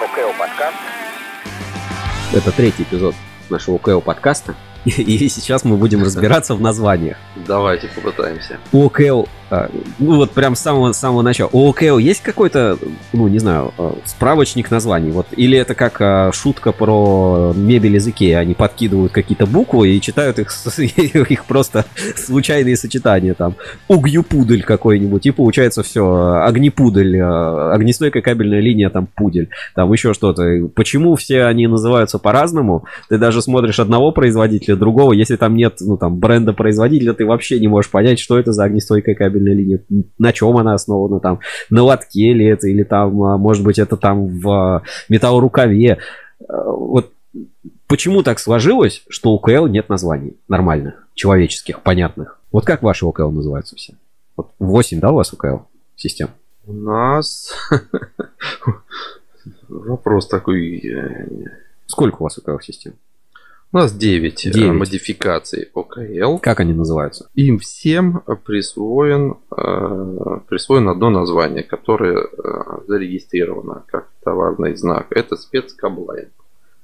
ОКО подкаст. Это третий эпизод нашего ОКО подкаста. И сейчас мы будем разбираться в названиях. Давайте попытаемся. ОКЛ, а, ну вот прям с самого, самого начала. У ОКЛ есть какой-то, ну не знаю, а, справочник названий? Вот, или это как а, шутка про мебель языке? Они подкидывают какие-то буквы и читают их, их просто случайные сочетания. Там угью-пудель какой-нибудь. И получается все, огнепудель, огнестойкая кабельная линия, там пудель. Там еще что-то. Почему все они называются по-разному? Ты даже смотришь одного производителя, производителя другого, если там нет, ну, там, бренда производителя, ты вообще не можешь понять, что это за огнестойкая кабельная линия, на чем она основана, там, на лотке ли это, или там, а, может быть, это там в а, металлорукаве. А, вот почему так сложилось, что у КЛ нет названий нормальных, человеческих, понятных? Вот как ваши ОКЛ называются все? Вот 8, да, у вас ОКЛ систем? У нас вопрос такой. Сколько у вас ОКЛ систем? У нас 9, 9. модификаций ОКЛ. Как они называются? Им всем присвоен, э, присвоено одно название, которое э, зарегистрировано как товарный знак. Это спецкаблайн.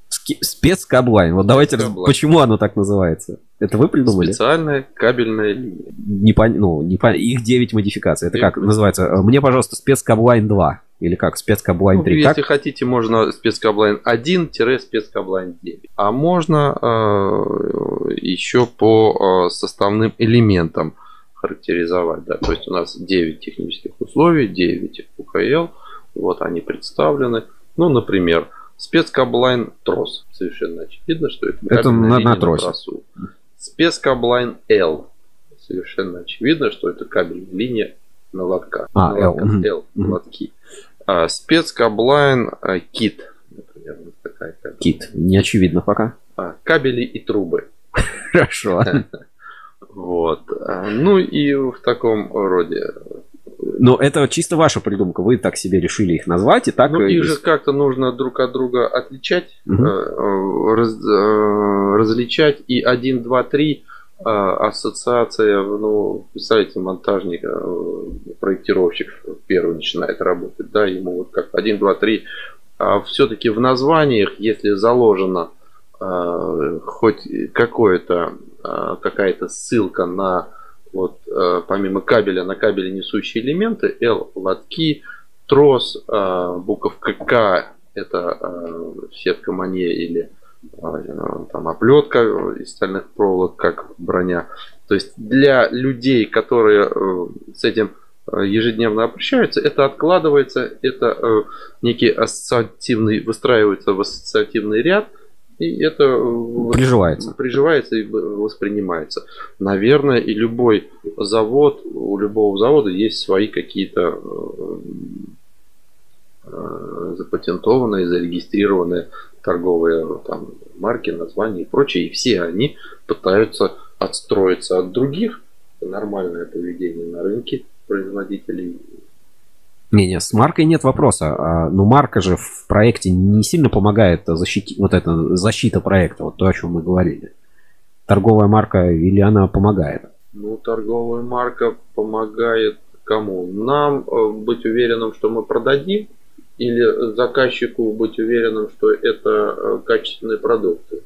Спецкаблайн. Вот давайте, спецкаблайн. почему оно так называется? Это вы придумали? Специальная кабельная линия. Не пон... ну, не пон... Их 9 модификаций. Это 9 как называется? Мне, пожалуйста, спецкаблайн 2. Или как, спецкаблайн 3? Ну, если как? хотите, можно спецкаблайн 1-спецкаблайн 9. А можно э, еще по э, составным элементам характеризовать. Да? То есть у нас 9 технических условий, 9 ОКЛ. Вот они представлены. Ну, например, спецкаблайн трос. Совершенно очевидно, что это, это на, на тросе. На спецкаблайн L. Совершенно очевидно, что это кабельная линия на лотках. А, на лотках L. L, mm-hmm. лотки. А, спецкаблайн кит. Например, вот такая кабель. Кит. Не очевидно пока. А, кабели и трубы. Хорошо. Вот. А, ну и в таком роде. Но это чисто ваша придумка. Вы так себе решили их назвать и так. Ну, их же как-то нужно друг от друга отличать, угу. раз, различать. И 1, 2, 3 ассоциация, ну, представляете, монтажник, проектировщик первый начинает работать, да, ему вот как 1, 2, 3. А все-таки в названиях, если заложено э, хоть какое-то, э, какая-то ссылка на вот э, помимо кабеля на кабеле несущие элементы, L лотки, трос, э, буковка К это э, сетка мане или там оплетка из стальных проволок, как броня. То есть для людей, которые с этим ежедневно обращаются, это откладывается, это некий ассоциативный, выстраивается в ассоциативный ряд – и это э, приживается. приживается и воспринимается. Наверное, и любой завод, у любого завода есть свои какие-то э, э, запатентованные, зарегистрированные торговые там, марки, названия и прочее. И все они пытаются отстроиться от других. Это нормальное поведение на рынке производителей не-не, с маркой нет вопроса. А, но марка же в проекте не сильно помогает защитить, вот эта защита проекта, вот то, о чем мы говорили. Торговая марка или она помогает? Ну, торговая марка помогает кому? Нам э, быть уверенным, что мы продадим, или заказчику быть уверенным, что это э, качественные продукты?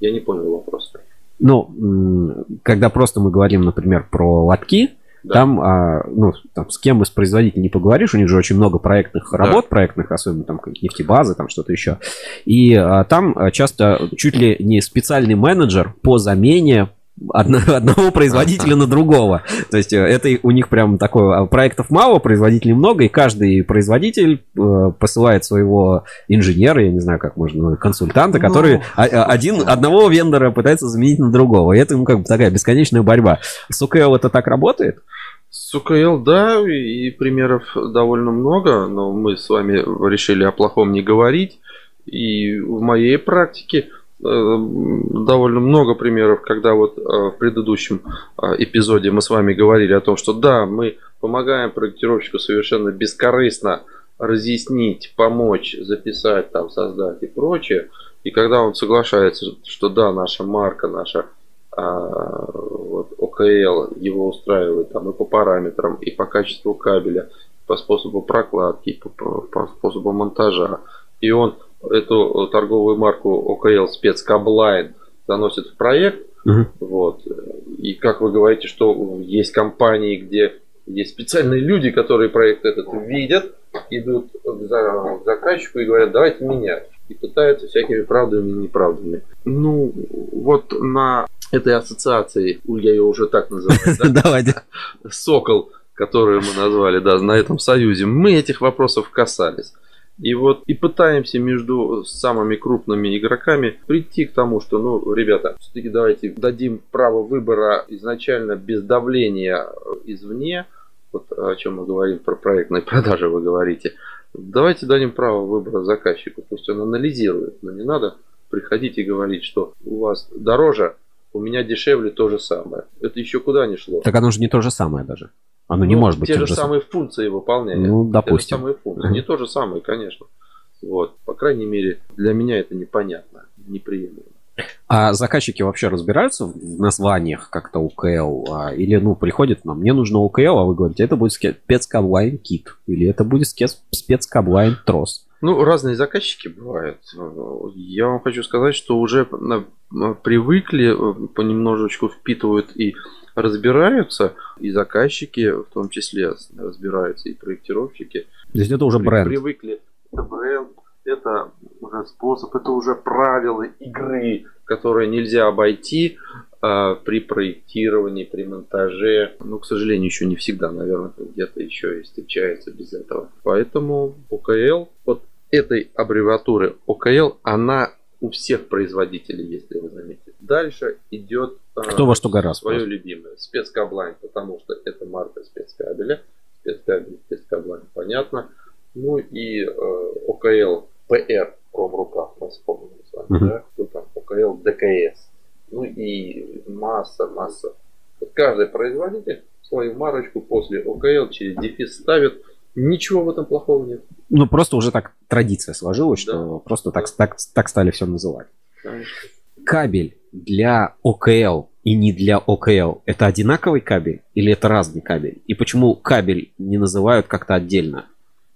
Я не понял вопрос. Ну, когда просто мы говорим, например, про лотки, да. Там, а, ну, там, с кем из производителей не поговоришь, у них же очень много проектных да. работ, проектных, особенно там нефтебазы, там что-то еще. И а, там а, часто чуть ли не специальный менеджер по замене одного производителя на другого. То есть э, это у них прям такое, а, проектов мало, производителей много, и каждый производитель э, посылает своего инженера, я не знаю, как можно, консультанта, ну, который один, одного вендора пытается заменить на другого. И это ну, как бы такая бесконечная борьба. С УКЛ это так работает? С УКЛ, да, и примеров довольно много, но мы с вами решили о плохом не говорить. И в моей практике довольно много примеров, когда вот э, в предыдущем э, эпизоде мы с вами говорили о том, что да, мы помогаем проектировщику совершенно бескорыстно разъяснить, помочь, записать, там, создать и прочее. И когда он соглашается, что да, наша марка, наша а, вот, ОКЛ его устраивает там и по параметрам, и по качеству кабеля, по способу прокладки, по, по способу монтажа. И он эту торговую марку OKL спецкаблайн заносит в проект. Угу. Вот. И как вы говорите, что есть компании, где есть специальные люди, которые проект этот видят, идут к заказчику и говорят, давайте менять. И пытаются всякими правдами и неправдами. Ну, вот на этой ассоциации, я ее уже так называю, Давайте. Сокол, которую мы назвали, да, на этом союзе, мы этих вопросов касались. И вот и пытаемся между самыми крупными игроками прийти к тому, что, ну, ребята, все-таки давайте дадим право выбора изначально без давления извне, вот о чем мы говорим про проектные продажи, вы говорите. Давайте дадим право выбора заказчику, пусть он анализирует, но не надо приходить и говорить, что у вас дороже, у меня дешевле то же самое. Это еще куда не шло. Так оно же не то же самое даже. Оно ну, не может быть те же, же самые функции выполняет. Ну, допустим. Те же самые функции. Не то же самое, конечно. Вот. По крайней мере, для меня это непонятно, неприемлемо. А заказчики вообще разбираются в названиях как-то УКЛ? А, или, ну, приходит нам, мне нужно УКЛ, а вы говорите, это будет спецкаблайн кит, или это будет спецкаблайн трос. Ну, разные заказчики бывают. Я вам хочу сказать, что уже привыкли, понемножечку впитывают и разбираются, и заказчики в том числе разбираются, и проектировщики. То есть это уже бренд. Привыкли. Это бренд, это уже способ, это уже правила игры, которые нельзя обойти э, при проектировании, при монтаже. Ну, к сожалению, еще не всегда, наверное, где-то еще и встречается без этого. Поэтому ОКЛ, вот этой аббревиатуры ОКЛ, она у всех производителей, если вы заметите. Дальше идет а, кто во что гораздо. Свое просто. любимое. Спецкаблайн, потому что это марка спецкабеля. Спецкабель, спецкаблайн, понятно. Ну и э, ОКЛ ПР, промрукав, мы вспомнили с вами, uh-huh. да? Кто там? ОКЛ ДКС. Ну и масса, масса. Вот каждый производитель свою марочку после ОКЛ через дефис ставит Ничего в этом плохого нет. Ну, просто уже так традиция сложилась, да. что просто так, так, так стали все называть. Конечно. Кабель для ОКЛ и не для ОКЛ это одинаковый кабель или это разный кабель? И почему кабель не называют как-то отдельно?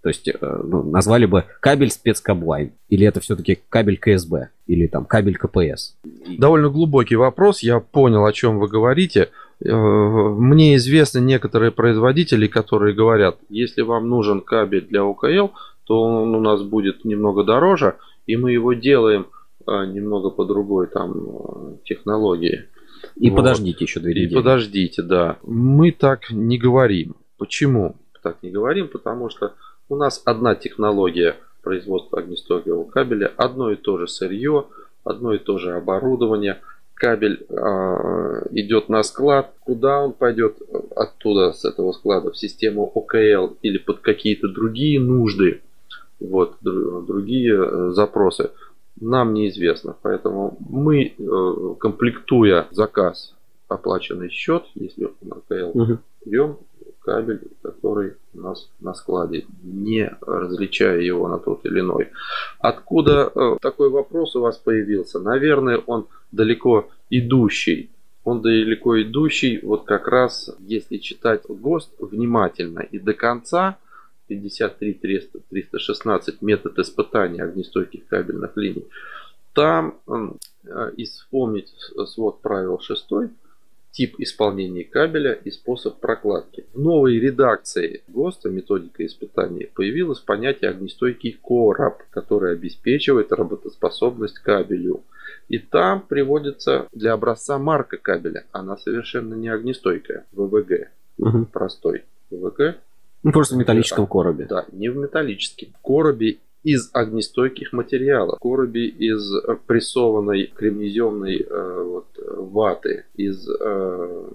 То есть э, ну, назвали бы кабель спецкаблайн. Или это все-таки кабель КСБ. Или там кабель КПС. Довольно глубокий вопрос. Я понял, о чем вы говорите. Э, мне известны некоторые производители, которые говорят, если вам нужен кабель для ОКЛ, то он у нас будет немного дороже, и мы его делаем э, немного по другой там технологии. И вот. подождите еще две недели. И подождите, да. Мы так не говорим. Почему так не говорим? Потому что у нас одна технология производства огнестойкого кабеля, одно и то же сырье, одно и то же оборудование. Кабель э, идет на склад. Куда он пойдет оттуда, с этого склада, в систему ОКЛ или под какие-то другие нужды, вот, другие э, запросы, нам неизвестно. Поэтому мы, э, комплектуя заказ, оплаченный счет, если на ОКЛ угу. берем, кабель, который у нас на складе, не различая его на тот или иной. Откуда э, такой вопрос у вас появился? Наверное, он далеко идущий. Он далеко идущий, вот как раз, если читать ГОСТ внимательно и до конца, 53-316 метод испытания огнестойких кабельных линий, там э, и вспомнить свод правил 6 тип исполнения кабеля и способ прокладки. В новой редакции ГОСТа методика испытания появилось понятие огнестойкий короб, который обеспечивает работоспособность кабелю. И там приводится для образца марка кабеля. Она совершенно не огнестойкая. ВВГ. Угу. Простой. ВВГ. Ну, просто в металлическом коробе. Да, не в металлическом. В коробе из огнестойких материалов. Коруби из прессованной кремнеземной э, вот, ваты, из э,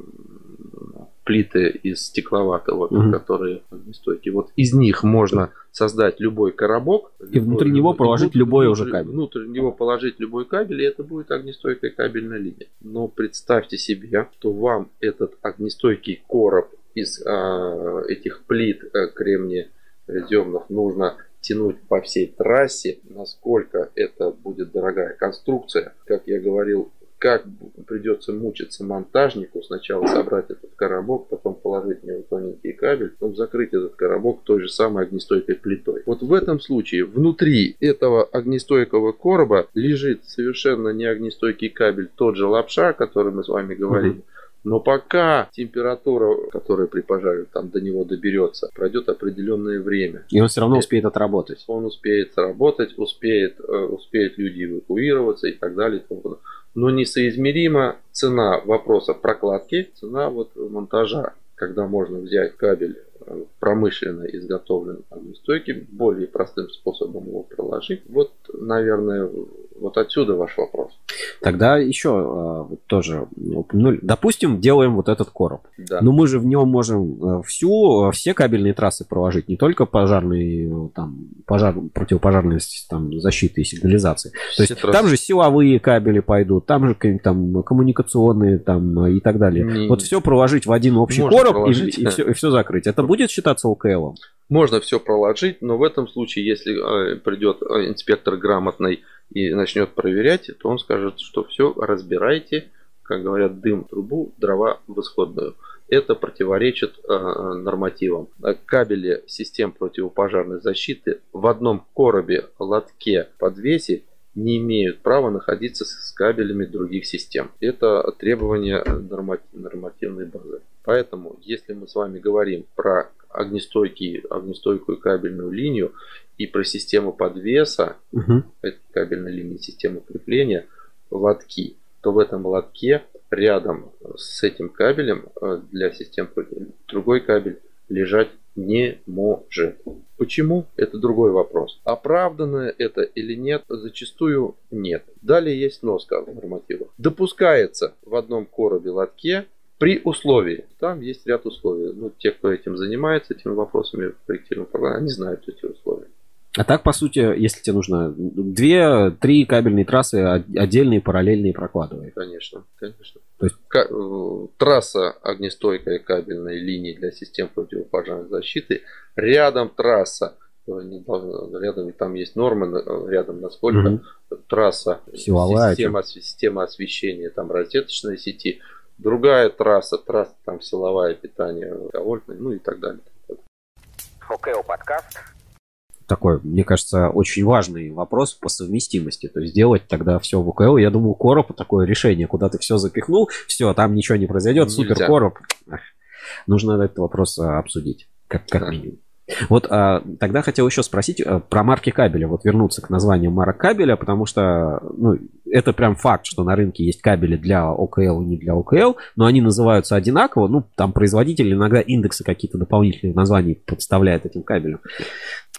плиты из стекловаты, вот, угу. которые огнестойкие. Вот из них можно создать любой коробок. И любой, внутри него положить любой внутри, уже кабель. Внутрь него положить любой кабель, и это будет огнестойкая кабельная линия. Но представьте себе, что вам этот огнестойкий короб из э, этих плит э, кремния реземных нужно тянуть по всей трассе, насколько это будет дорогая конструкция. Как я говорил как придется мучиться монтажнику, сначала собрать этот коробок, потом положить в него тоненький кабель, потом закрыть этот коробок той же самой огнестойкой плитой. Вот в этом случае внутри этого огнестойкого короба лежит совершенно не огнестойкий кабель, тот же лапша, о котором мы с вами говорили. Но пока температура, которая при пожаре там до него доберется, пройдет определенное время. И он все равно успеет отработать. Он успеет работать, успеет, э, успеет люди эвакуироваться и так далее. И тому Но несоизмерима цена вопроса прокладки, цена вот монтажа, когда можно взять кабель э, промышленно изготовленный огнестойкий, более простым способом его проложить. Вот, наверное, вот отсюда ваш вопрос. Тогда еще э, тоже ну, допустим, делаем вот этот короб. Да. Но мы же в нем можем э, всю, э, все кабельные трассы проложить, не только пожарные, там, пожар, противопожарные там, защиты и сигнализации. То есть трассы. там же силовые кабели пойдут, там же там, коммуникационные там, и так далее. Не, вот все проложить в один общий короб и, и, все, и все закрыть. Это будет считаться ОКЛом? Можно все проложить, но в этом случае, если придет инспектор грамотный и начнет проверять, то он скажет, что все, разбирайте, как говорят, дым трубу, дрова в исходную. Это противоречит э, нормативам. Кабели систем противопожарной защиты в одном коробе, лотке, подвесе не имеют права находиться с кабелями других систем. Это требование нормативной базы. Поэтому, если мы с вами говорим про огнестойкий, огнестойкую кабельную линию и про систему подвеса, угу. кабельной линии, систему крепления, лотки, то в этом лотке рядом с этим кабелем э, для систем другой кабель лежать не может. Почему? Это другой вопрос. Оправданно это или нет, зачастую нет. Далее есть носка в нормативах. Допускается в одном коробе лотке при условии, там есть ряд условий. Ну, те, кто этим занимается, этими вопросами проектирования программы, они знают эти условия. А так, по сути, если тебе нужно две-три кабельные трассы отдельные, параллельные прокладывай. Конечно, конечно. То есть э, трасса огнестойкой кабельной линии для систем противопожарной защиты, рядом трасса рядом там есть нормы рядом насколько угу. трасса Силовая, система, система освещения там розеточной сети другая трасса, трасса там силовая питание, вольтное, ну и так далее. Okay, подкаст. Такой, мне кажется, очень важный вопрос по совместимости. То есть делать тогда все в УКЛ. Я думаю, короб такое решение, куда ты все запихнул, все, там ничего не произойдет, супер короб. Нужно этот вопрос а, обсудить, как, как минимум. Вот а, тогда хотел еще спросить а, про марки кабеля. Вот вернуться к названию марок кабеля, потому что ну, это прям факт, что на рынке есть кабели для ОКЛ и не для ОКЛ, но они называются одинаково. Ну, там производитель иногда индексы какие-то дополнительные названия подставляет этим кабелем.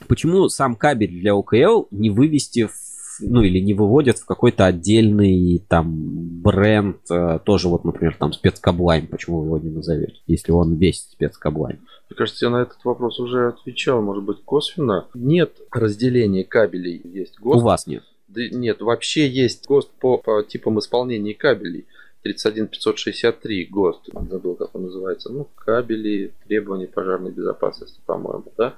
Почему сам кабель для ОКЛ не вывести в ну или не выводят в какой-то отдельный там бренд, э, тоже вот, например, там спецкаблайн, почему вы его не назовете, если он весь спецкаблайн? Мне кажется, я на этот вопрос уже отвечал, может быть, косвенно. Нет разделения кабелей, есть ГОСТ. У вас нет? Да, нет, вообще есть ГОСТ по, по типам исполнения кабелей. 31563 ГОСТ, забыл, как он называется, ну, кабели, требования пожарной безопасности, по-моему, да.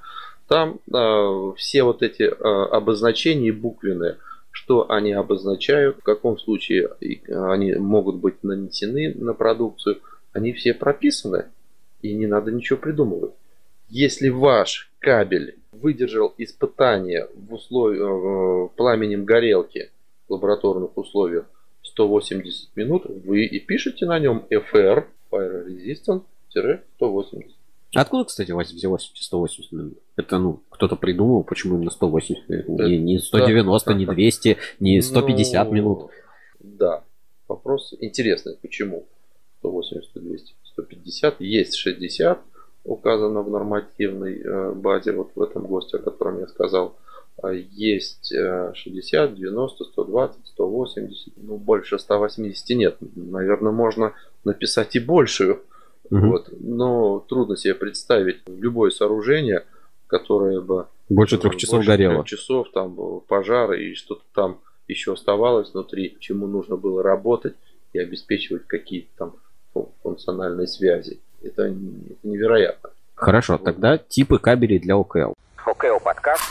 Там э, все вот эти э, обозначения буквенные, что они обозначают, в каком случае они могут быть нанесены на продукцию, они все прописаны, и не надо ничего придумывать. Если ваш кабель выдержал испытание в условиях э, пламенем горелки в лабораторных условиях 180 минут, вы и пишете на нем FR, Fire Resistant-180. Откуда, кстати, взялось 180 минут? Это, ну, кто-то придумал, почему именно 180 минут? Не, не 190, да. не 200, не 150 ну, минут. Да, вопрос интересный, почему 180, 200, 150, есть 60, указано в нормативной э, базе, вот в этом ГОСТе, о котором я сказал. А есть 60, 90, 120, 180, ну больше 180 нет. Наверное, можно написать и большую Угу. Вот. Но трудно себе представить любое сооружение, которое бы больше трех часов больше горело. Трех часов там пожар и что-то там еще оставалось внутри, чему нужно было работать и обеспечивать какие-то там функциональные связи. Это, это невероятно. Хорошо, тогда типы кабелей для ОКЛ. ОКЛ подкаст.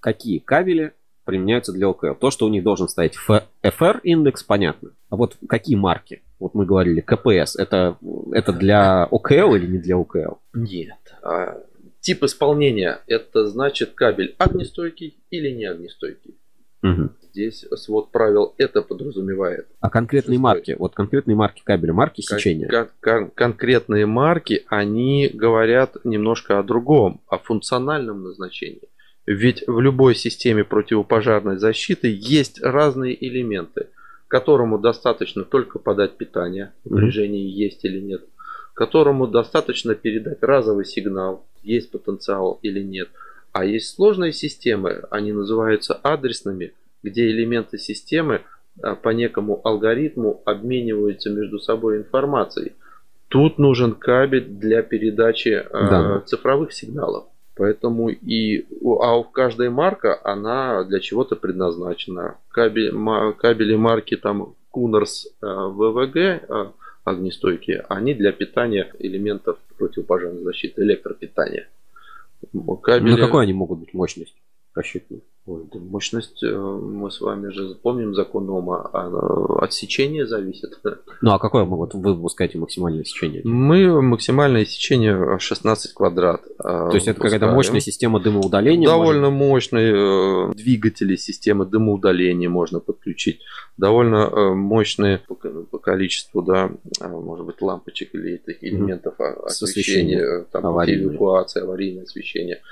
Какие кабели применяются для ОКЛ. То, что у них должен стоять FR индекс, понятно. А вот какие марки? Вот мы говорили, КПС, это, это для ОКЛ или не для ОКЛ? Нет. А, тип исполнения, это значит кабель огнестойкий или не огнестойкий. Угу. Здесь свод правил это подразумевает. А конкретные Шестой. марки, вот конкретные марки кабеля, марки кон- сечения? Кон- кон- конкретные марки, они говорят немножко о другом, о функциональном назначении. Ведь в любой системе противопожарной защиты есть разные элементы, которому достаточно только подать питание, напряжение есть или нет, которому достаточно передать разовый сигнал, есть потенциал или нет – а есть сложные системы, они называются адресными, где элементы системы а, по некому алгоритму обмениваются между собой информацией. Тут нужен кабель для передачи а, да. цифровых сигналов. Поэтому и а у каждой марка она для чего-то предназначена. Кабель, кабели марки там Кунерс ВВГ огнестойкие, они для питания элементов противопожарной защиты, электропитания. Кабели... На какой они могут быть мощность рассчитаны? Ой, да мощность, э, мы с вами же помним закон Ома, а от сечения зависит. Ну а какое вот вы выпускаете максимальное сечение? Мы максимальное сечение 16 квадрат. Э, То есть это какая-то мощная система дымоудаления? Довольно может? мощные э, двигатели системы дымоудаления можно подключить. Довольно мощные по, по количеству, да, может быть, лампочек или этих элементов mm-hmm. освещения, там, эвакуация, аварийное освещение.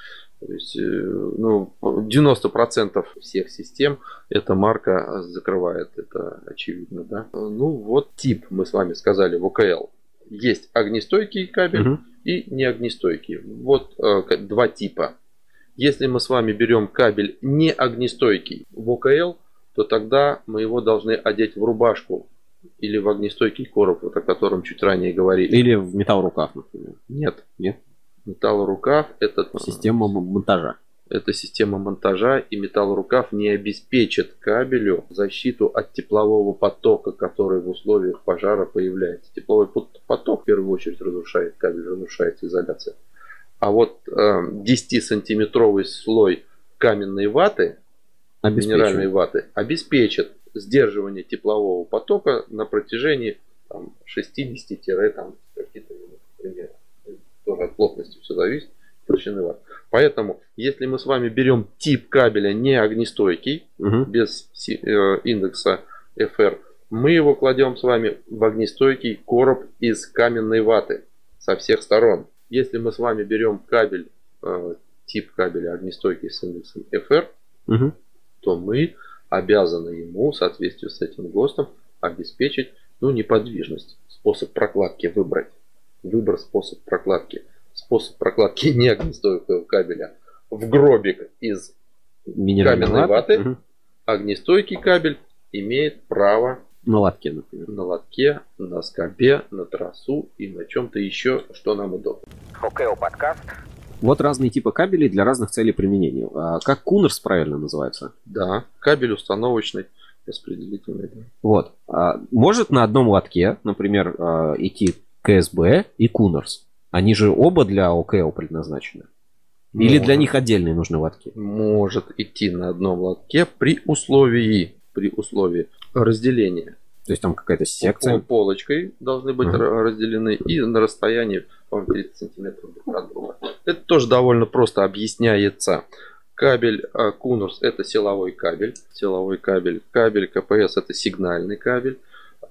То есть, э, ну, 90% всех систем эта марка закрывает, это очевидно, да. Ну, вот тип, мы с вами сказали, в ОКЛ. Есть огнестойкий кабель угу. и неогнестойкий. Вот э, два типа. Если мы с вами берем кабель не огнестойкий в ОКЛ, то тогда мы его должны одеть в рубашку или в огнестойкий короб, вот о котором чуть ранее говорили. Или в металл-рукав, например. Нет. Нет металлорукав это система монтажа. Это система монтажа и металлорукав не обеспечит кабелю защиту от теплового потока, который в условиях пожара появляется. Тепловой поток в первую очередь разрушает кабель, разрушается изоляция. А вот э, 10-сантиметровый слой каменной ваты, минеральной ваты, обеспечит сдерживание теплового потока на протяжении там, 60 там, какие-то примерно тоже от плотности все зависит, толщины ват. Поэтому, если мы с вами берем тип кабеля не огнестойкий, угу. без э, индекса FR, мы его кладем с вами в огнестойкий короб из каменной ваты со всех сторон. Если мы с вами берем кабель, э, тип кабеля огнестойкий с индексом FR, угу. то мы обязаны ему в соответствии с этим ГОСТом обеспечить ну, неподвижность, способ прокладки выбрать выбор способ прокладки. Способ прокладки не огнестойкого кабеля в гробик из каменной ваты. Угу. Огнестойкий кабель имеет право на лотке, например. На лотке, на скобе, на тросу и на чем-то еще, что нам удобно. ОКО подкаст. Вот разные типы кабелей для разных целей применения. А как Кунерс правильно называется? Да, кабель установочный распределительный. Вот. А может на одном лотке, например, а, идти КСБ и Кунерс. Они же оба для ОКЛ предназначены. Или Может. для них отдельные нужны лотки? Может идти на одном лотке при условии, при условии разделения. То есть там какая-то секция? Полочкой должны быть uh-huh. разделены и на расстоянии, по 30 сантиметров друг от друга. Это тоже довольно просто объясняется. Кабель Кунурс это силовой кабель. Силовой кабель. Кабель КПС это сигнальный кабель.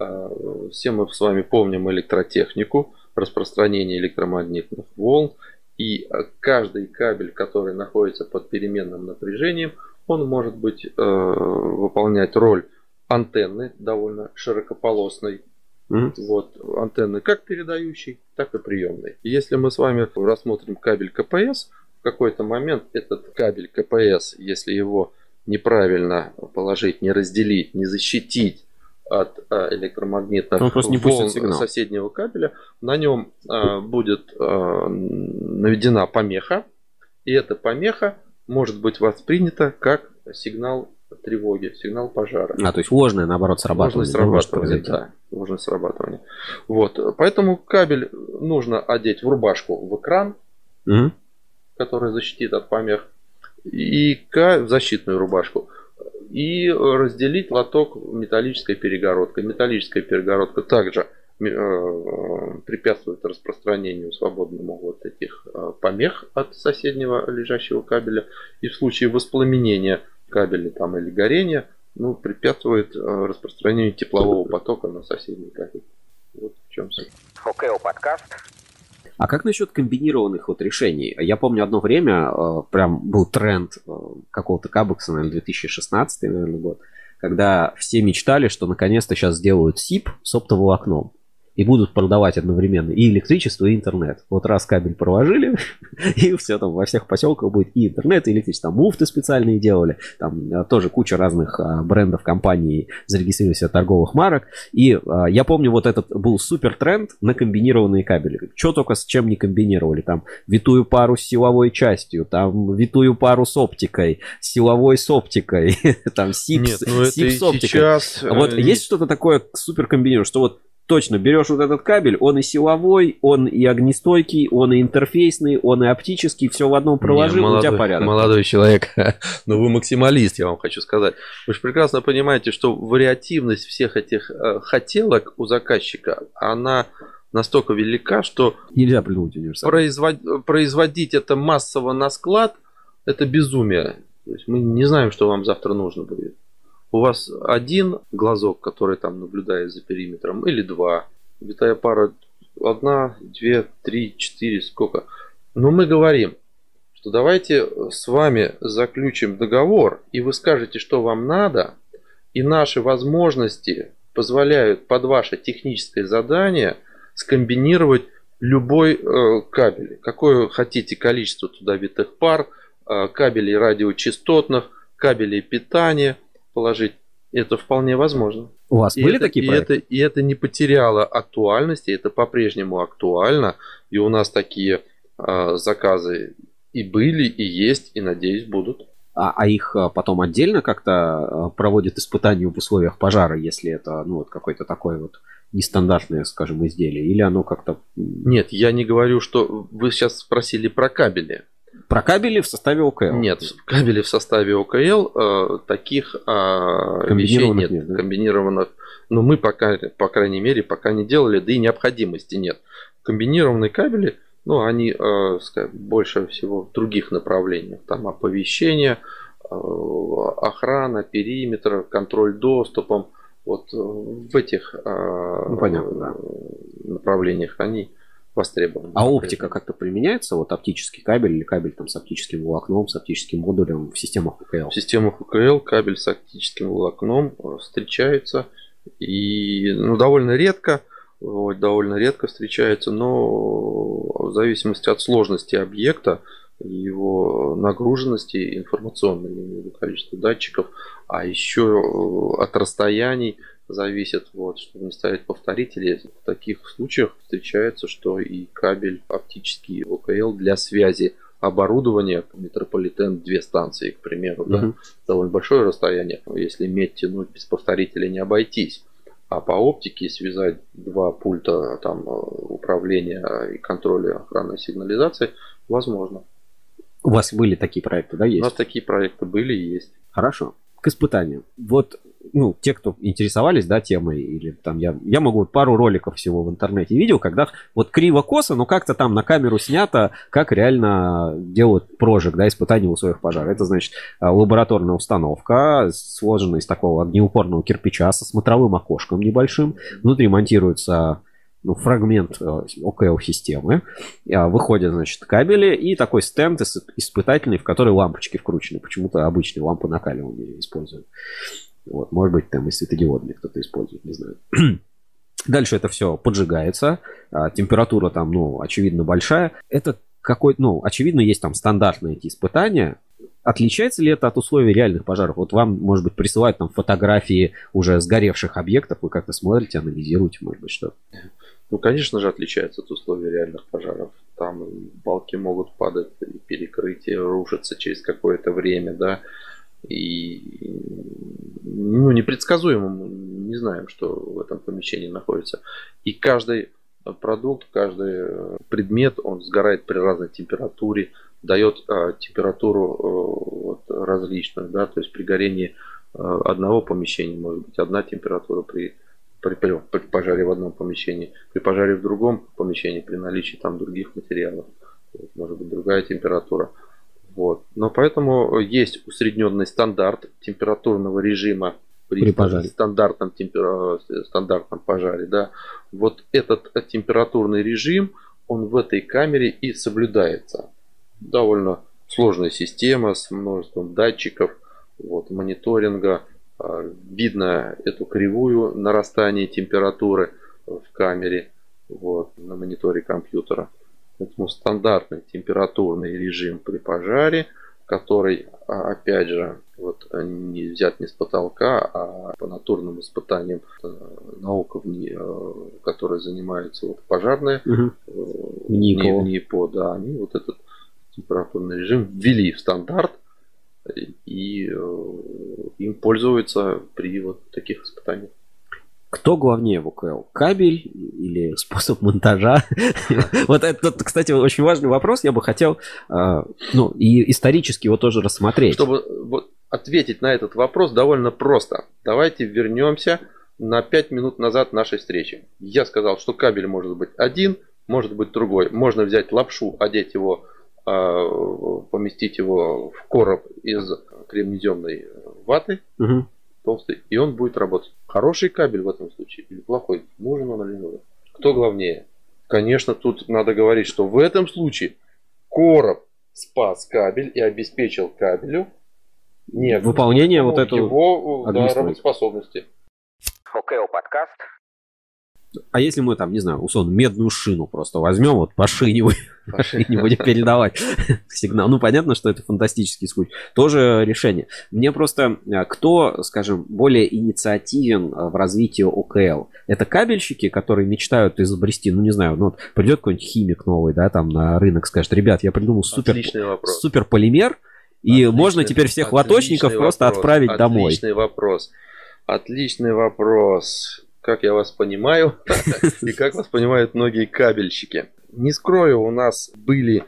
А, все мы с вами помним электротехнику, распространение электромагнитных волн. И а, каждый кабель, который находится под переменным напряжением, он может быть э, выполнять роль антенны довольно широкополосной. Mm-hmm. Вот, антенны как передающей, так и приемной. Если мы с вами рассмотрим кабель КПС, в какой-то момент этот кабель КПС, если его неправильно положить, не разделить, не защитить, от а, электромагнитных Он просто не волн сигнал. соседнего кабеля. На нем а, будет а, наведена помеха, и эта помеха может быть воспринята как сигнал тревоги, сигнал пожара. А, то есть ложное, наоборот, срабатывание. Ложное срабатывание, да. Ложное срабатывание. Вот. Поэтому кабель нужно одеть в рубашку в экран, угу. который защитит от помех, и в защитную рубашку. И разделить лоток металлической перегородкой. Металлическая перегородка также Э, препятствует распространению свободному вот этих э, помех от соседнего лежащего кабеля. И в случае воспламенения кабеля там, или горения ну, препятствует э, распространению теплового потока на соседний кабель. Вот в чем суть. ОКО подкаст. А как насчет комбинированных вот решений? Я помню одно время, прям был тренд какого-то Кабекса, наверное, 2016 наверное, год, когда все мечтали, что наконец-то сейчас сделают СИП с оптоволокном и будут продавать одновременно и электричество, и интернет. Вот раз кабель проложили, и все там во всех поселках будет и интернет, и электричество. Там муфты специальные делали, там а, тоже куча разных а, брендов, компаний зарегистрировались торговых марок. И а, я помню, вот этот был супер тренд на комбинированные кабели. Что только с чем не комбинировали. Там витую пару с силовой частью, там витую пару с оптикой, силовой с оптикой, там сип, Нет, ну сип с оптикой. Сейчас... Вот э, есть что-то такое супер комбинированное, что вот точно берешь вот этот кабель, он и силовой, он и огнестойкий, он и интерфейсный, он и оптический, все в одном проложил, Не, молодой, у тебя порядок. Молодой человек, ну вы максималист, я вам хочу сказать. Вы же прекрасно понимаете, что вариативность всех этих э, хотелок у заказчика, она настолько велика, что нельзя придумать универсал. Производ... Производить это массово на склад, это безумие. То есть мы не знаем, что вам завтра нужно будет у вас один глазок, который там наблюдает за периметром, или два. Витая пара одна, две, три, четыре, сколько. Но мы говорим, что давайте с вами заключим договор, и вы скажете, что вам надо, и наши возможности позволяют под ваше техническое задание скомбинировать любой э, кабель. Какое хотите количество туда витых пар, э, кабелей радиочастотных, кабелей питания – положить. Это вполне возможно. У вас и были это, такие и проекты? Это, и это не потеряло актуальности, это по-прежнему актуально. И у нас такие э, заказы и были, и есть, и, надеюсь, будут. А, а их а, потом отдельно как-то а, проводят испытания в условиях пожара, если это ну, вот какой-то такой вот нестандартное, скажем, изделие? Или оно как-то... Нет, я не говорю, что... Вы сейчас спросили про кабели. Про кабели в составе ОКЛ? Нет, кабели в составе ОКЛ э, таких э, вещей нет, нет да? комбинированных. Но мы пока, по крайней мере, пока не делали, да и необходимости нет. Комбинированные кабели, ну, они э, больше всего в других направлениях. Там оповещение, э, охрана, периметр, контроль доступом. Вот в этих э, ну, понятно, да. направлениях они востребован. А оптика как-то применяется? Вот оптический кабель или кабель там с оптическим волокном, с оптическим модулем в системах УКЛ? В системах УКЛ кабель с оптическим волокном встречается и ну, довольно редко, вот, довольно редко встречается, но в зависимости от сложности объекта, его нагруженности информационной, количества датчиков, а еще э, от расстояний – зависит, вот, чтобы не ставить повторители. В таких случаях встречается, что и кабель оптический ОКЛ для связи оборудования метрополитен две станции, к примеру, да, угу. довольно большое расстояние. Если медь тянуть без повторителя не обойтись. А по оптике связать два пульта там, управления и контроля охранной сигнализации возможно. У вас были такие проекты, да, есть? У нас такие проекты были и есть. Хорошо. К испытанию. Вот ну, те, кто интересовались, да, темой, или там я, я могу пару роликов всего в интернете видел, когда вот криво-косо, но как-то там на камеру снято, как реально делают прожиг, да, испытания в условиях пожара. Это, значит, а, лабораторная установка, сложена из такого огнеупорного кирпича со смотровым окошком небольшим. Внутри монтируется ну, фрагмент э, ОКЛ-системы. А, выходят, значит, кабели и такой стенд испытательный, в который лампочки вкручены. Почему-то обычные лампы накаливания используют. Вот, может быть, там и светодиодные кто-то использует, не знаю. Дальше это все поджигается, а, температура там, ну, очевидно, большая. Это какой ну, очевидно, есть там стандартные эти испытания. Отличается ли это от условий реальных пожаров? Вот вам, может быть, присылают там фотографии уже сгоревших объектов, вы как-то смотрите, анализируете, может быть, что? Ну, конечно же, отличается от условий реальных пожаров. Там балки могут падать, перекрытие рушится через какое-то время, да, и ну, непредсказуемо, мы не знаем, что в этом помещении находится. И каждый продукт, каждый предмет, он сгорает при разной температуре, дает а, температуру а, вот, различную, да, то есть при горении одного помещения может быть одна температура при, при пожаре в одном помещении, при пожаре в другом помещении, при наличии там других материалов, может быть другая температура. Вот. Но поэтому есть усредненный стандарт температурного режима при, при пожаре. стандартном, темпер... стандартном пожаре. Да. Вот этот температурный режим, он в этой камере и соблюдается. Довольно сложная система с множеством датчиков, вот, мониторинга. А, видно эту кривую нарастания температуры в камере вот, на мониторе компьютера. Поэтому стандартный температурный режим при пожаре, который, а, опять же, вот не взят не с потолка, а по натурным испытаниям э, науковни, э, которые занимаются вот пожарные угу. в НИПО. в НИПО, да, они вот этот температурный режим ввели в стандарт и им пользуются при вот таких испытаниях. Кто главнее в УКЛ? Кабель или способ монтажа? Вот это, кстати, очень важный вопрос. Я бы хотел, ну, и исторически его тоже рассмотреть. Чтобы ответить на этот вопрос довольно просто. Давайте вернемся на 5 минут назад нашей встречи. Я сказал, что кабель может быть один, может быть другой. Можно взять лапшу, одеть его, а, поместить его в короб из кремнеземной ваты, угу. Толстый, и он будет работать. Хороший кабель в этом случае или плохой? Нужен он или нужен? Кто главнее? Конечно, тут надо говорить, что в этом случае короб спас кабель и обеспечил кабелю нет. Выполнение вот этого его да, работоспособности. ОКО подкаст. А если мы там, не знаю, условно, медную шину просто возьмем, вот по шине, по шине будем передавать сигнал. Ну, понятно, что это фантастический случай. Тоже решение. Мне просто, а, кто, скажем, более инициативен а, в развитии ОКЛ? Это кабельщики, которые мечтают изобрести, ну, не знаю, ну, вот придет какой-нибудь химик новый, да, там на рынок, скажет, ребят, я придумал супер, супер полимер, и отличный, можно теперь всех лоточников вопрос, просто отправить отличный домой. Отличный вопрос. Отличный вопрос. Как я вас понимаю, и как вас понимают многие кабельщики. Не скрою, у нас были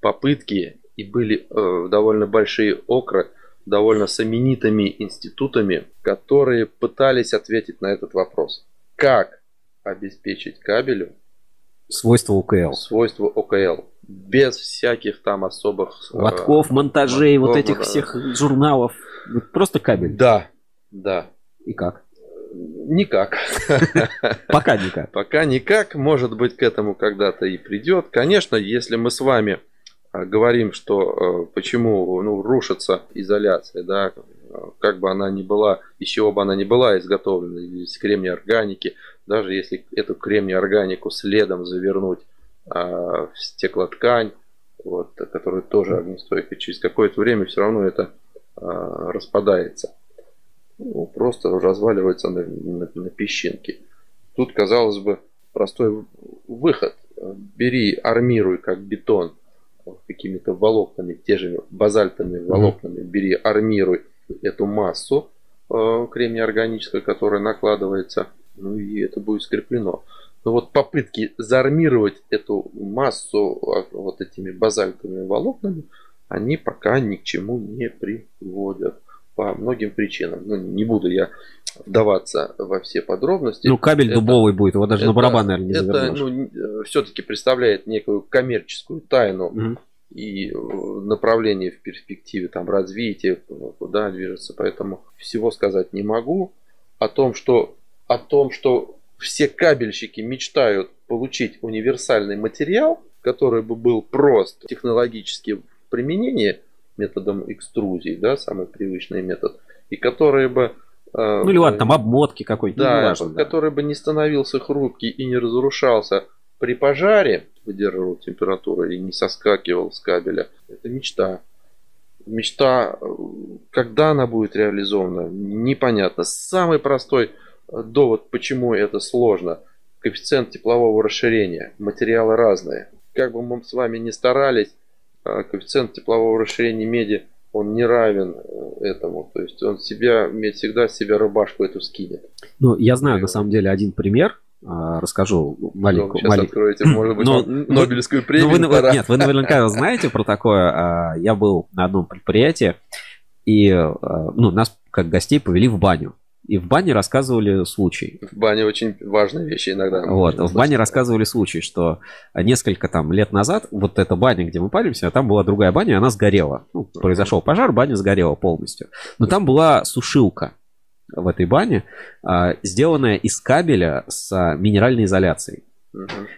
попытки и были э, довольно большие окры довольно с именитыми институтами, которые пытались ответить на этот вопрос. Как обеспечить кабелю свойства ОКЛ? Свойства ОКЛ без всяких там особых... Э, Лотков, монтажей, лотков, вот этих всех журналов. Просто кабель. Да, да. И как? Никак. Пока никак. Пока никак. Может быть, к этому когда-то и придет. Конечно, если мы с вами э, говорим, что э, почему ну, рушится изоляция, да, как бы она ни была, из чего бы она ни была изготовлена, из кремния органики, даже если эту кремний органику следом завернуть а, в стеклоткань, вот, которая тоже огнестойкая. Через какое-то время все равно это а, распадается. Ну, просто разваливается на, на, на песчинки. Тут, казалось бы, простой выход. Бери, армируй как бетон какими-то волокнами, те же базальтовыми волокнами, бери, армируй эту массу э, кремния органической, которая накладывается, ну и это будет скреплено. Но вот попытки заармировать эту массу а, вот этими базальтовыми волокнами, они пока ни к чему не приводят по многим причинам. Ну, не буду я вдаваться во все подробности. Ну, кабель это, дубовый будет, его даже это, на барабан, наверное, не Это ну, все-таки представляет некую коммерческую тайну угу. и э, направление в перспективе там, развития, куда движется. Поэтому всего сказать не могу. О том, что, о том, что все кабельщики мечтают получить универсальный материал, который бы был прост технологически в применении методом экструзии, да, самый привычный метод, и который бы э, ну или ладно, там обмотки какой-то. Да, важно, который да. бы не становился хрупкий и не разрушался при пожаре, выдерживал температуру и не соскакивал с кабеля. Это мечта. Мечта, э, когда она будет реализована, непонятно. Самый простой довод, почему это сложно. Коэффициент теплового расширения. Материалы разные. Как бы мы с вами не старались, коэффициент теплового расширения меди, он не равен э, этому. То есть он себя, медь всегда себя рубашку эту скинет. Ну, я знаю на самом деле один пример, а, расскажу маленькую. Ну, сейчас малень... откроете, может быть, но, Нобелевскую премию. Ну, вы, нет, вы наверняка знаете про такое. А, я был на одном предприятии, и ну, нас как гостей повели в баню. И в бане рассказывали случай. В бане очень важные вещи иногда. Вот, в бане рассказывали случай, что несколько там лет назад вот эта баня, где мы паримся, там была другая баня, и она сгорела. Ну, произошел пожар, баня сгорела полностью. Но там была сушилка в этой бане, а, сделанная из кабеля с минеральной изоляцией.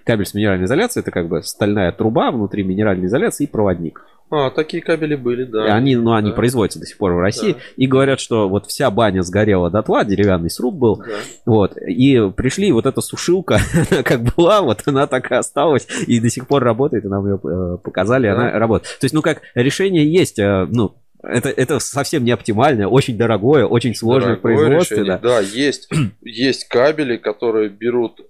Кабель с минеральной изоляцией это как бы стальная труба внутри минеральной изоляции и проводник. А, такие кабели были, да. И они, ну, они да. производятся до сих пор в России. Да. И говорят, что вот вся баня сгорела дотла, деревянный сруб был. Да. Вот. И пришли, вот эта сушилка, как была, вот она так и осталась. И до сих пор работает, и нам ее э, показали, да. она работает. То есть, ну, как решение есть, э, ну, это, это совсем не оптимальное, очень дорогое, очень сложное Дорогое производство. Да. да, есть, есть кабели, которые берут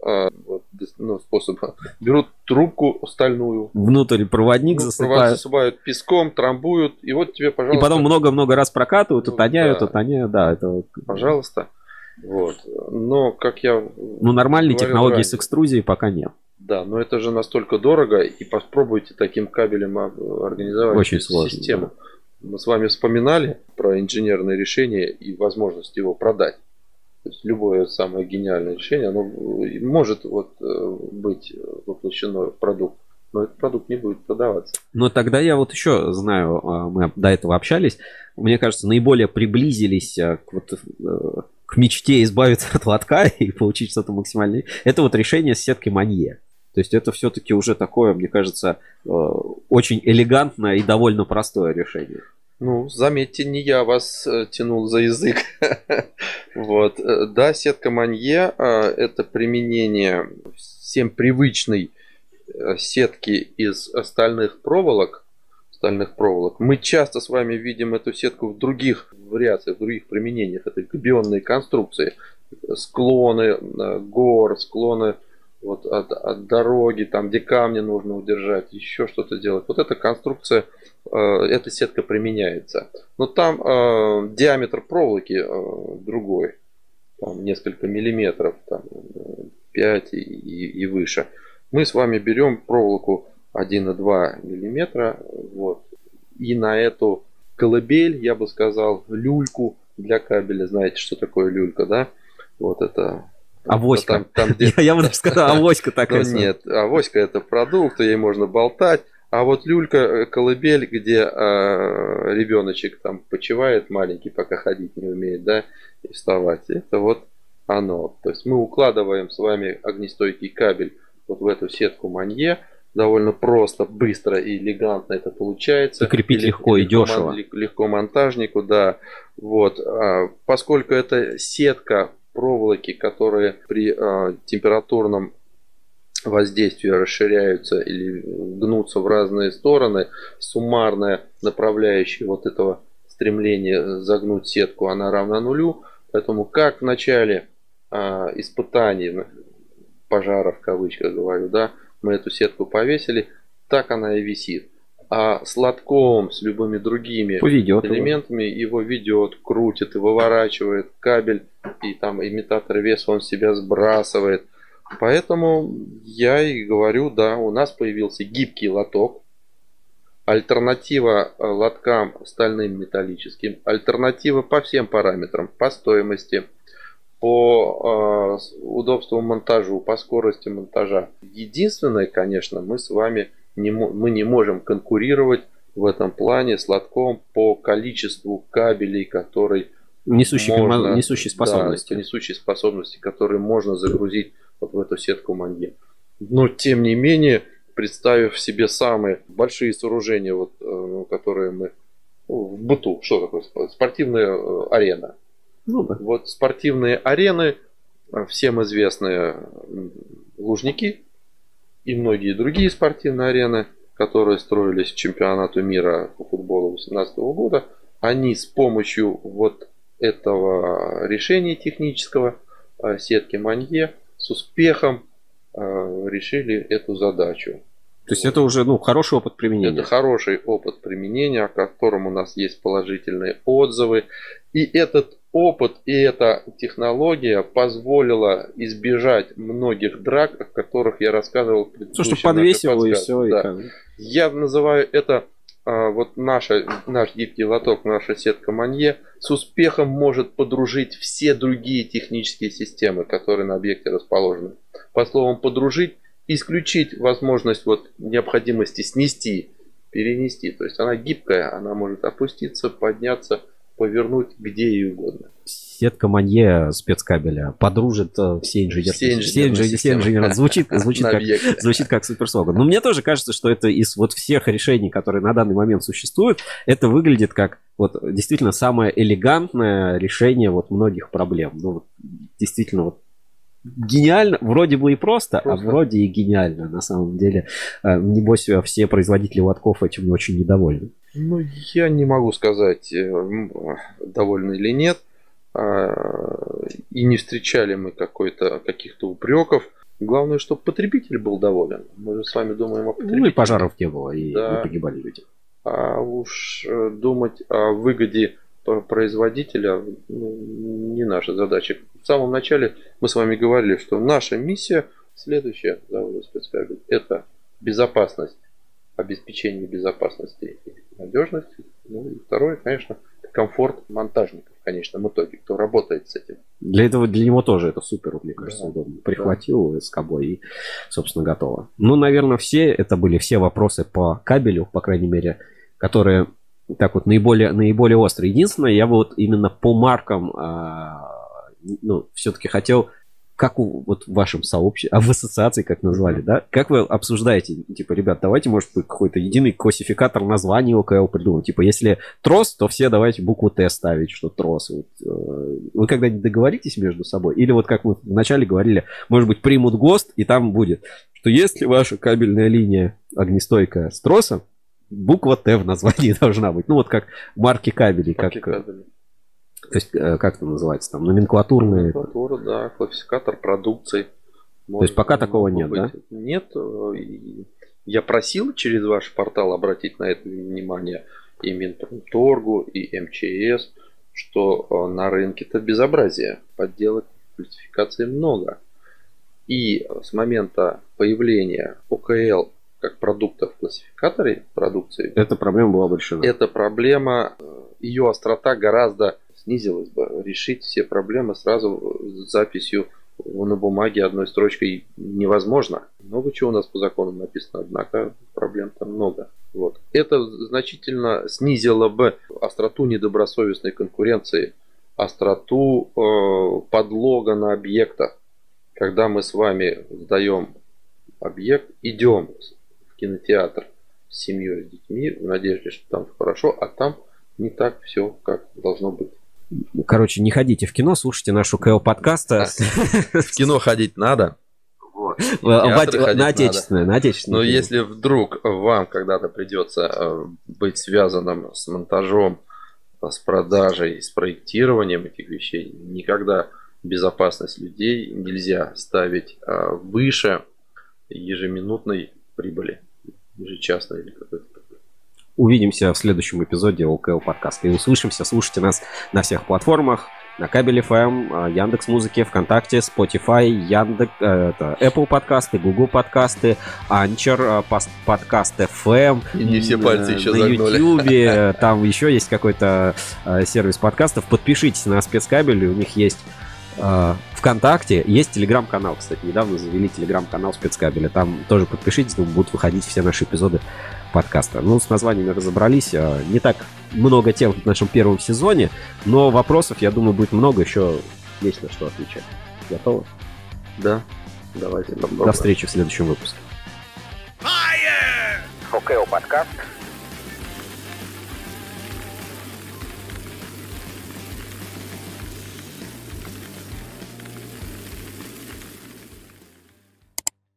а, ну, способ, берут трубку стальную. Внутрь проводник ну, засыпают. Засыпают песком, трамбуют, и вот тебе, пожалуйста. И потом много-много раз прокатывают, ну, утоняют, да. утоняют, да. Это... Пожалуйста. Вот. Но, как я... Ну, нормальной технологии ранее, с экструзией пока нет. Да, но это же настолько дорого, и попробуйте таким кабелем организовать Очень сложно, систему. Да. Мы с вами вспоминали про инженерное решение и возможность его продать. То есть любое самое гениальное решение, оно может вот э, быть воплощено в продукт, но этот продукт не будет продаваться. Но тогда я вот еще знаю, а, мы до этого общались, мне кажется, наиболее приблизились э, к, вот, э, к мечте избавиться от лотка и получить что-то максимальное. Это вот решение с сеткой Манье. То есть это все-таки уже такое, мне кажется, очень элегантное и довольно простое решение. Ну, заметьте, не я вас э, тянул за язык. вот. Э, да, сетка Манье – это применение всем привычной сетки из стальных проволок. Стальных проволок. Мы часто с вами видим эту сетку в других вариациях, в других применениях. Это габионные конструкции. Склоны гор, склоны вот от, от дороги, там где камни нужно удержать, еще что-то делать. Вот эта конструкция, э, эта сетка применяется. Но там э, диаметр проволоки э, другой, там несколько миллиметров, там 5 и, и, и выше. Мы с вами берем проволоку 1,2 миллиметра, вот, и на эту колыбель, я бы сказал, люльку для кабеля, знаете, что такое люлька, да? Вот это Авоська. Там, там, где... я, я бы даже сказал, авоська такая. Ну, нет, авоська это продукт, ей можно болтать. А вот люлька, э, колыбель, где э, ребеночек там почивает маленький, пока ходить не умеет, да, и вставать, это вот оно. То есть мы укладываем с вами огнестойкий кабель вот в эту сетку манье, довольно просто, быстро и элегантно это получается. Закрепить легко и дешево. Легко монтажнику, да. Вот. А, поскольку эта сетка проволоки, которые при э, температурном воздействии расширяются или гнутся в разные стороны, суммарная направляющая вот этого стремления загнуть сетку, она равна нулю. Поэтому как в начале э, испытаний, пожара в кавычках говорю, да, мы эту сетку повесили, так она и висит а с лотком, с любыми другими Поведет элементами его. его ведет, крутит и выворачивает кабель, и там имитатор веса он себя сбрасывает. Поэтому я и говорю, да, у нас появился гибкий лоток, альтернатива э, лоткам стальным металлическим, альтернатива по всем параметрам, по стоимости, по э, удобству монтажу, по скорости монтажа. Единственное, конечно, мы с вами не, мы не можем конкурировать в этом плане с лотком по количеству кабелей, которые несущие, можно, несущие способности. Да, несущие способности, которые можно загрузить вот в эту сетку манье. Но тем не менее, представив себе самые большие сооружения, вот, э, ну, которые мы ну, в быту, что такое спортивная э, арена. Ну, да. Вот спортивные арены, э, всем известные лужники, и многие другие спортивные арены, которые строились к чемпионату мира по футболу 2018 года, они с помощью вот этого решения технического э, сетки Манье с успехом э, решили эту задачу. То есть это уже ну, хороший опыт применения. Это хороший опыт применения, о котором у нас есть положительные отзывы. И этот опыт и эта технология позволила избежать многих драк, о которых я рассказывал в предыдущем. Что подвесил и все. Да. И Я называю это а, вот наша, наш гибкий лоток, наша сетка Манье с успехом может подружить все другие технические системы, которые на объекте расположены. По словам подружить, исключить возможность вот необходимости снести, перенести. То есть она гибкая, она может опуститься, подняться, повернуть где ей угодно. Сетка Манье спецкабеля подружит э, все инженерные все инженерные, все инженерные, звучит, звучит, как, звучит как суперслоган. Но мне тоже кажется, что это из вот всех решений, которые на данный момент существуют, это выглядит как вот действительно самое элегантное решение вот многих проблем. Ну, вот, действительно, вот гениально, вроде бы и просто, а просто, а вроде и гениально. На самом деле, э, небось, все производители лотков этим очень недовольны. Ну, я не могу сказать, э, довольны или нет. А, и не встречали мы какой-то, каких-то упреков. Главное, чтобы потребитель был доволен. Мы же с вами думаем о потребителе. Ну и пожаров не было, и да. не погибали люди. А уж э, думать о выгоде производителя ну, не наша задача. В самом начале мы с вами говорили, что наша миссия следующая завода спецкабель – это безопасность, обеспечение безопасности и надежности. Ну и второе, конечно, комфорт монтажников в конечном итоге, кто работает с этим. Для этого для него тоже это супер, мне кажется, да, удобно. Прихватил да. с кабой и, собственно, готово. Ну, наверное, все это были все вопросы по кабелю, по крайней мере, которые так вот наиболее, наиболее острые. Единственное, я вот именно по маркам, а, ну, все-таки хотел как у, вот в вашем сообществе, а в ассоциации, как назвали, да? Как вы обсуждаете, типа, ребят, давайте, может какой-то единый классификатор названия ОКЛ придумать. Типа, если трос, то все давайте букву Т ставить, что трос. Вот, э, вы когда-нибудь договоритесь между собой? Или вот как мы вначале говорили, может быть, примут ГОСТ, и там будет, что если ваша кабельная линия огнестойкая с тросом, буква Т в названии должна быть. Ну, вот как марки кабелей. Марки как, кабелей. То есть, э, как это называется там, номенклатурные... Номенклатура, да, классификатор продукции. То есть, пока такого нет, быть. да? Нет. Э, я просил через ваш портал обратить на это внимание и Минпромторгу, и МЧС, что э, на рынке-то безобразие. Подделок классификации много. И с момента появления ОКЛ как продукта в классификаторе продукции. Эта проблема была большая. Эта проблема, ее острота гораздо снизилось бы. Решить все проблемы сразу с записью на бумаге одной строчкой невозможно. Много чего у нас по закону написано, однако проблем там много. Вот. Это значительно снизило бы остроту недобросовестной конкуренции, остроту э, подлога на объектах. Когда мы с вами сдаем объект, идем в кинотеатр с семьей, с детьми, в надежде, что там хорошо, а там не так все, как должно быть. Короче, не ходите в кино, слушайте нашу КЛ подкаста. В кино ходить надо. На отечественное, на отечественное. Но если вдруг вам когда-то придется э, быть связанным с монтажом, с продажей, с проектированием этих вещей, никогда безопасность людей нельзя ставить э, выше ежеминутной прибыли, ежечасной или какой-то увидимся в следующем эпизоде ОКЛ подкаста. И услышимся, слушайте нас на всех платформах, на Кабель FM, э, Яндекс Музыки, ВКонтакте, Spotify, Яндекс, э, это, Apple подкасты, Google подкасты, Анчер, э, подкаст FM. И не все пальцы еще на загнули. YouTube, там еще есть какой-то сервис подкастов. Подпишитесь на спецкабель, у них есть ВКонтакте есть телеграм-канал, кстати, недавно завели телеграм-канал спецкабеля. Там тоже подпишитесь, там будут выходить все наши эпизоды подкаста. Ну, с названиями разобрались. А, не так много тем в нашем первом сезоне, но вопросов, я думаю, будет много. Еще есть на что отвечать. Готовы? Да. Давайте. До встречи в следующем выпуске. Fire! ОКО подкаст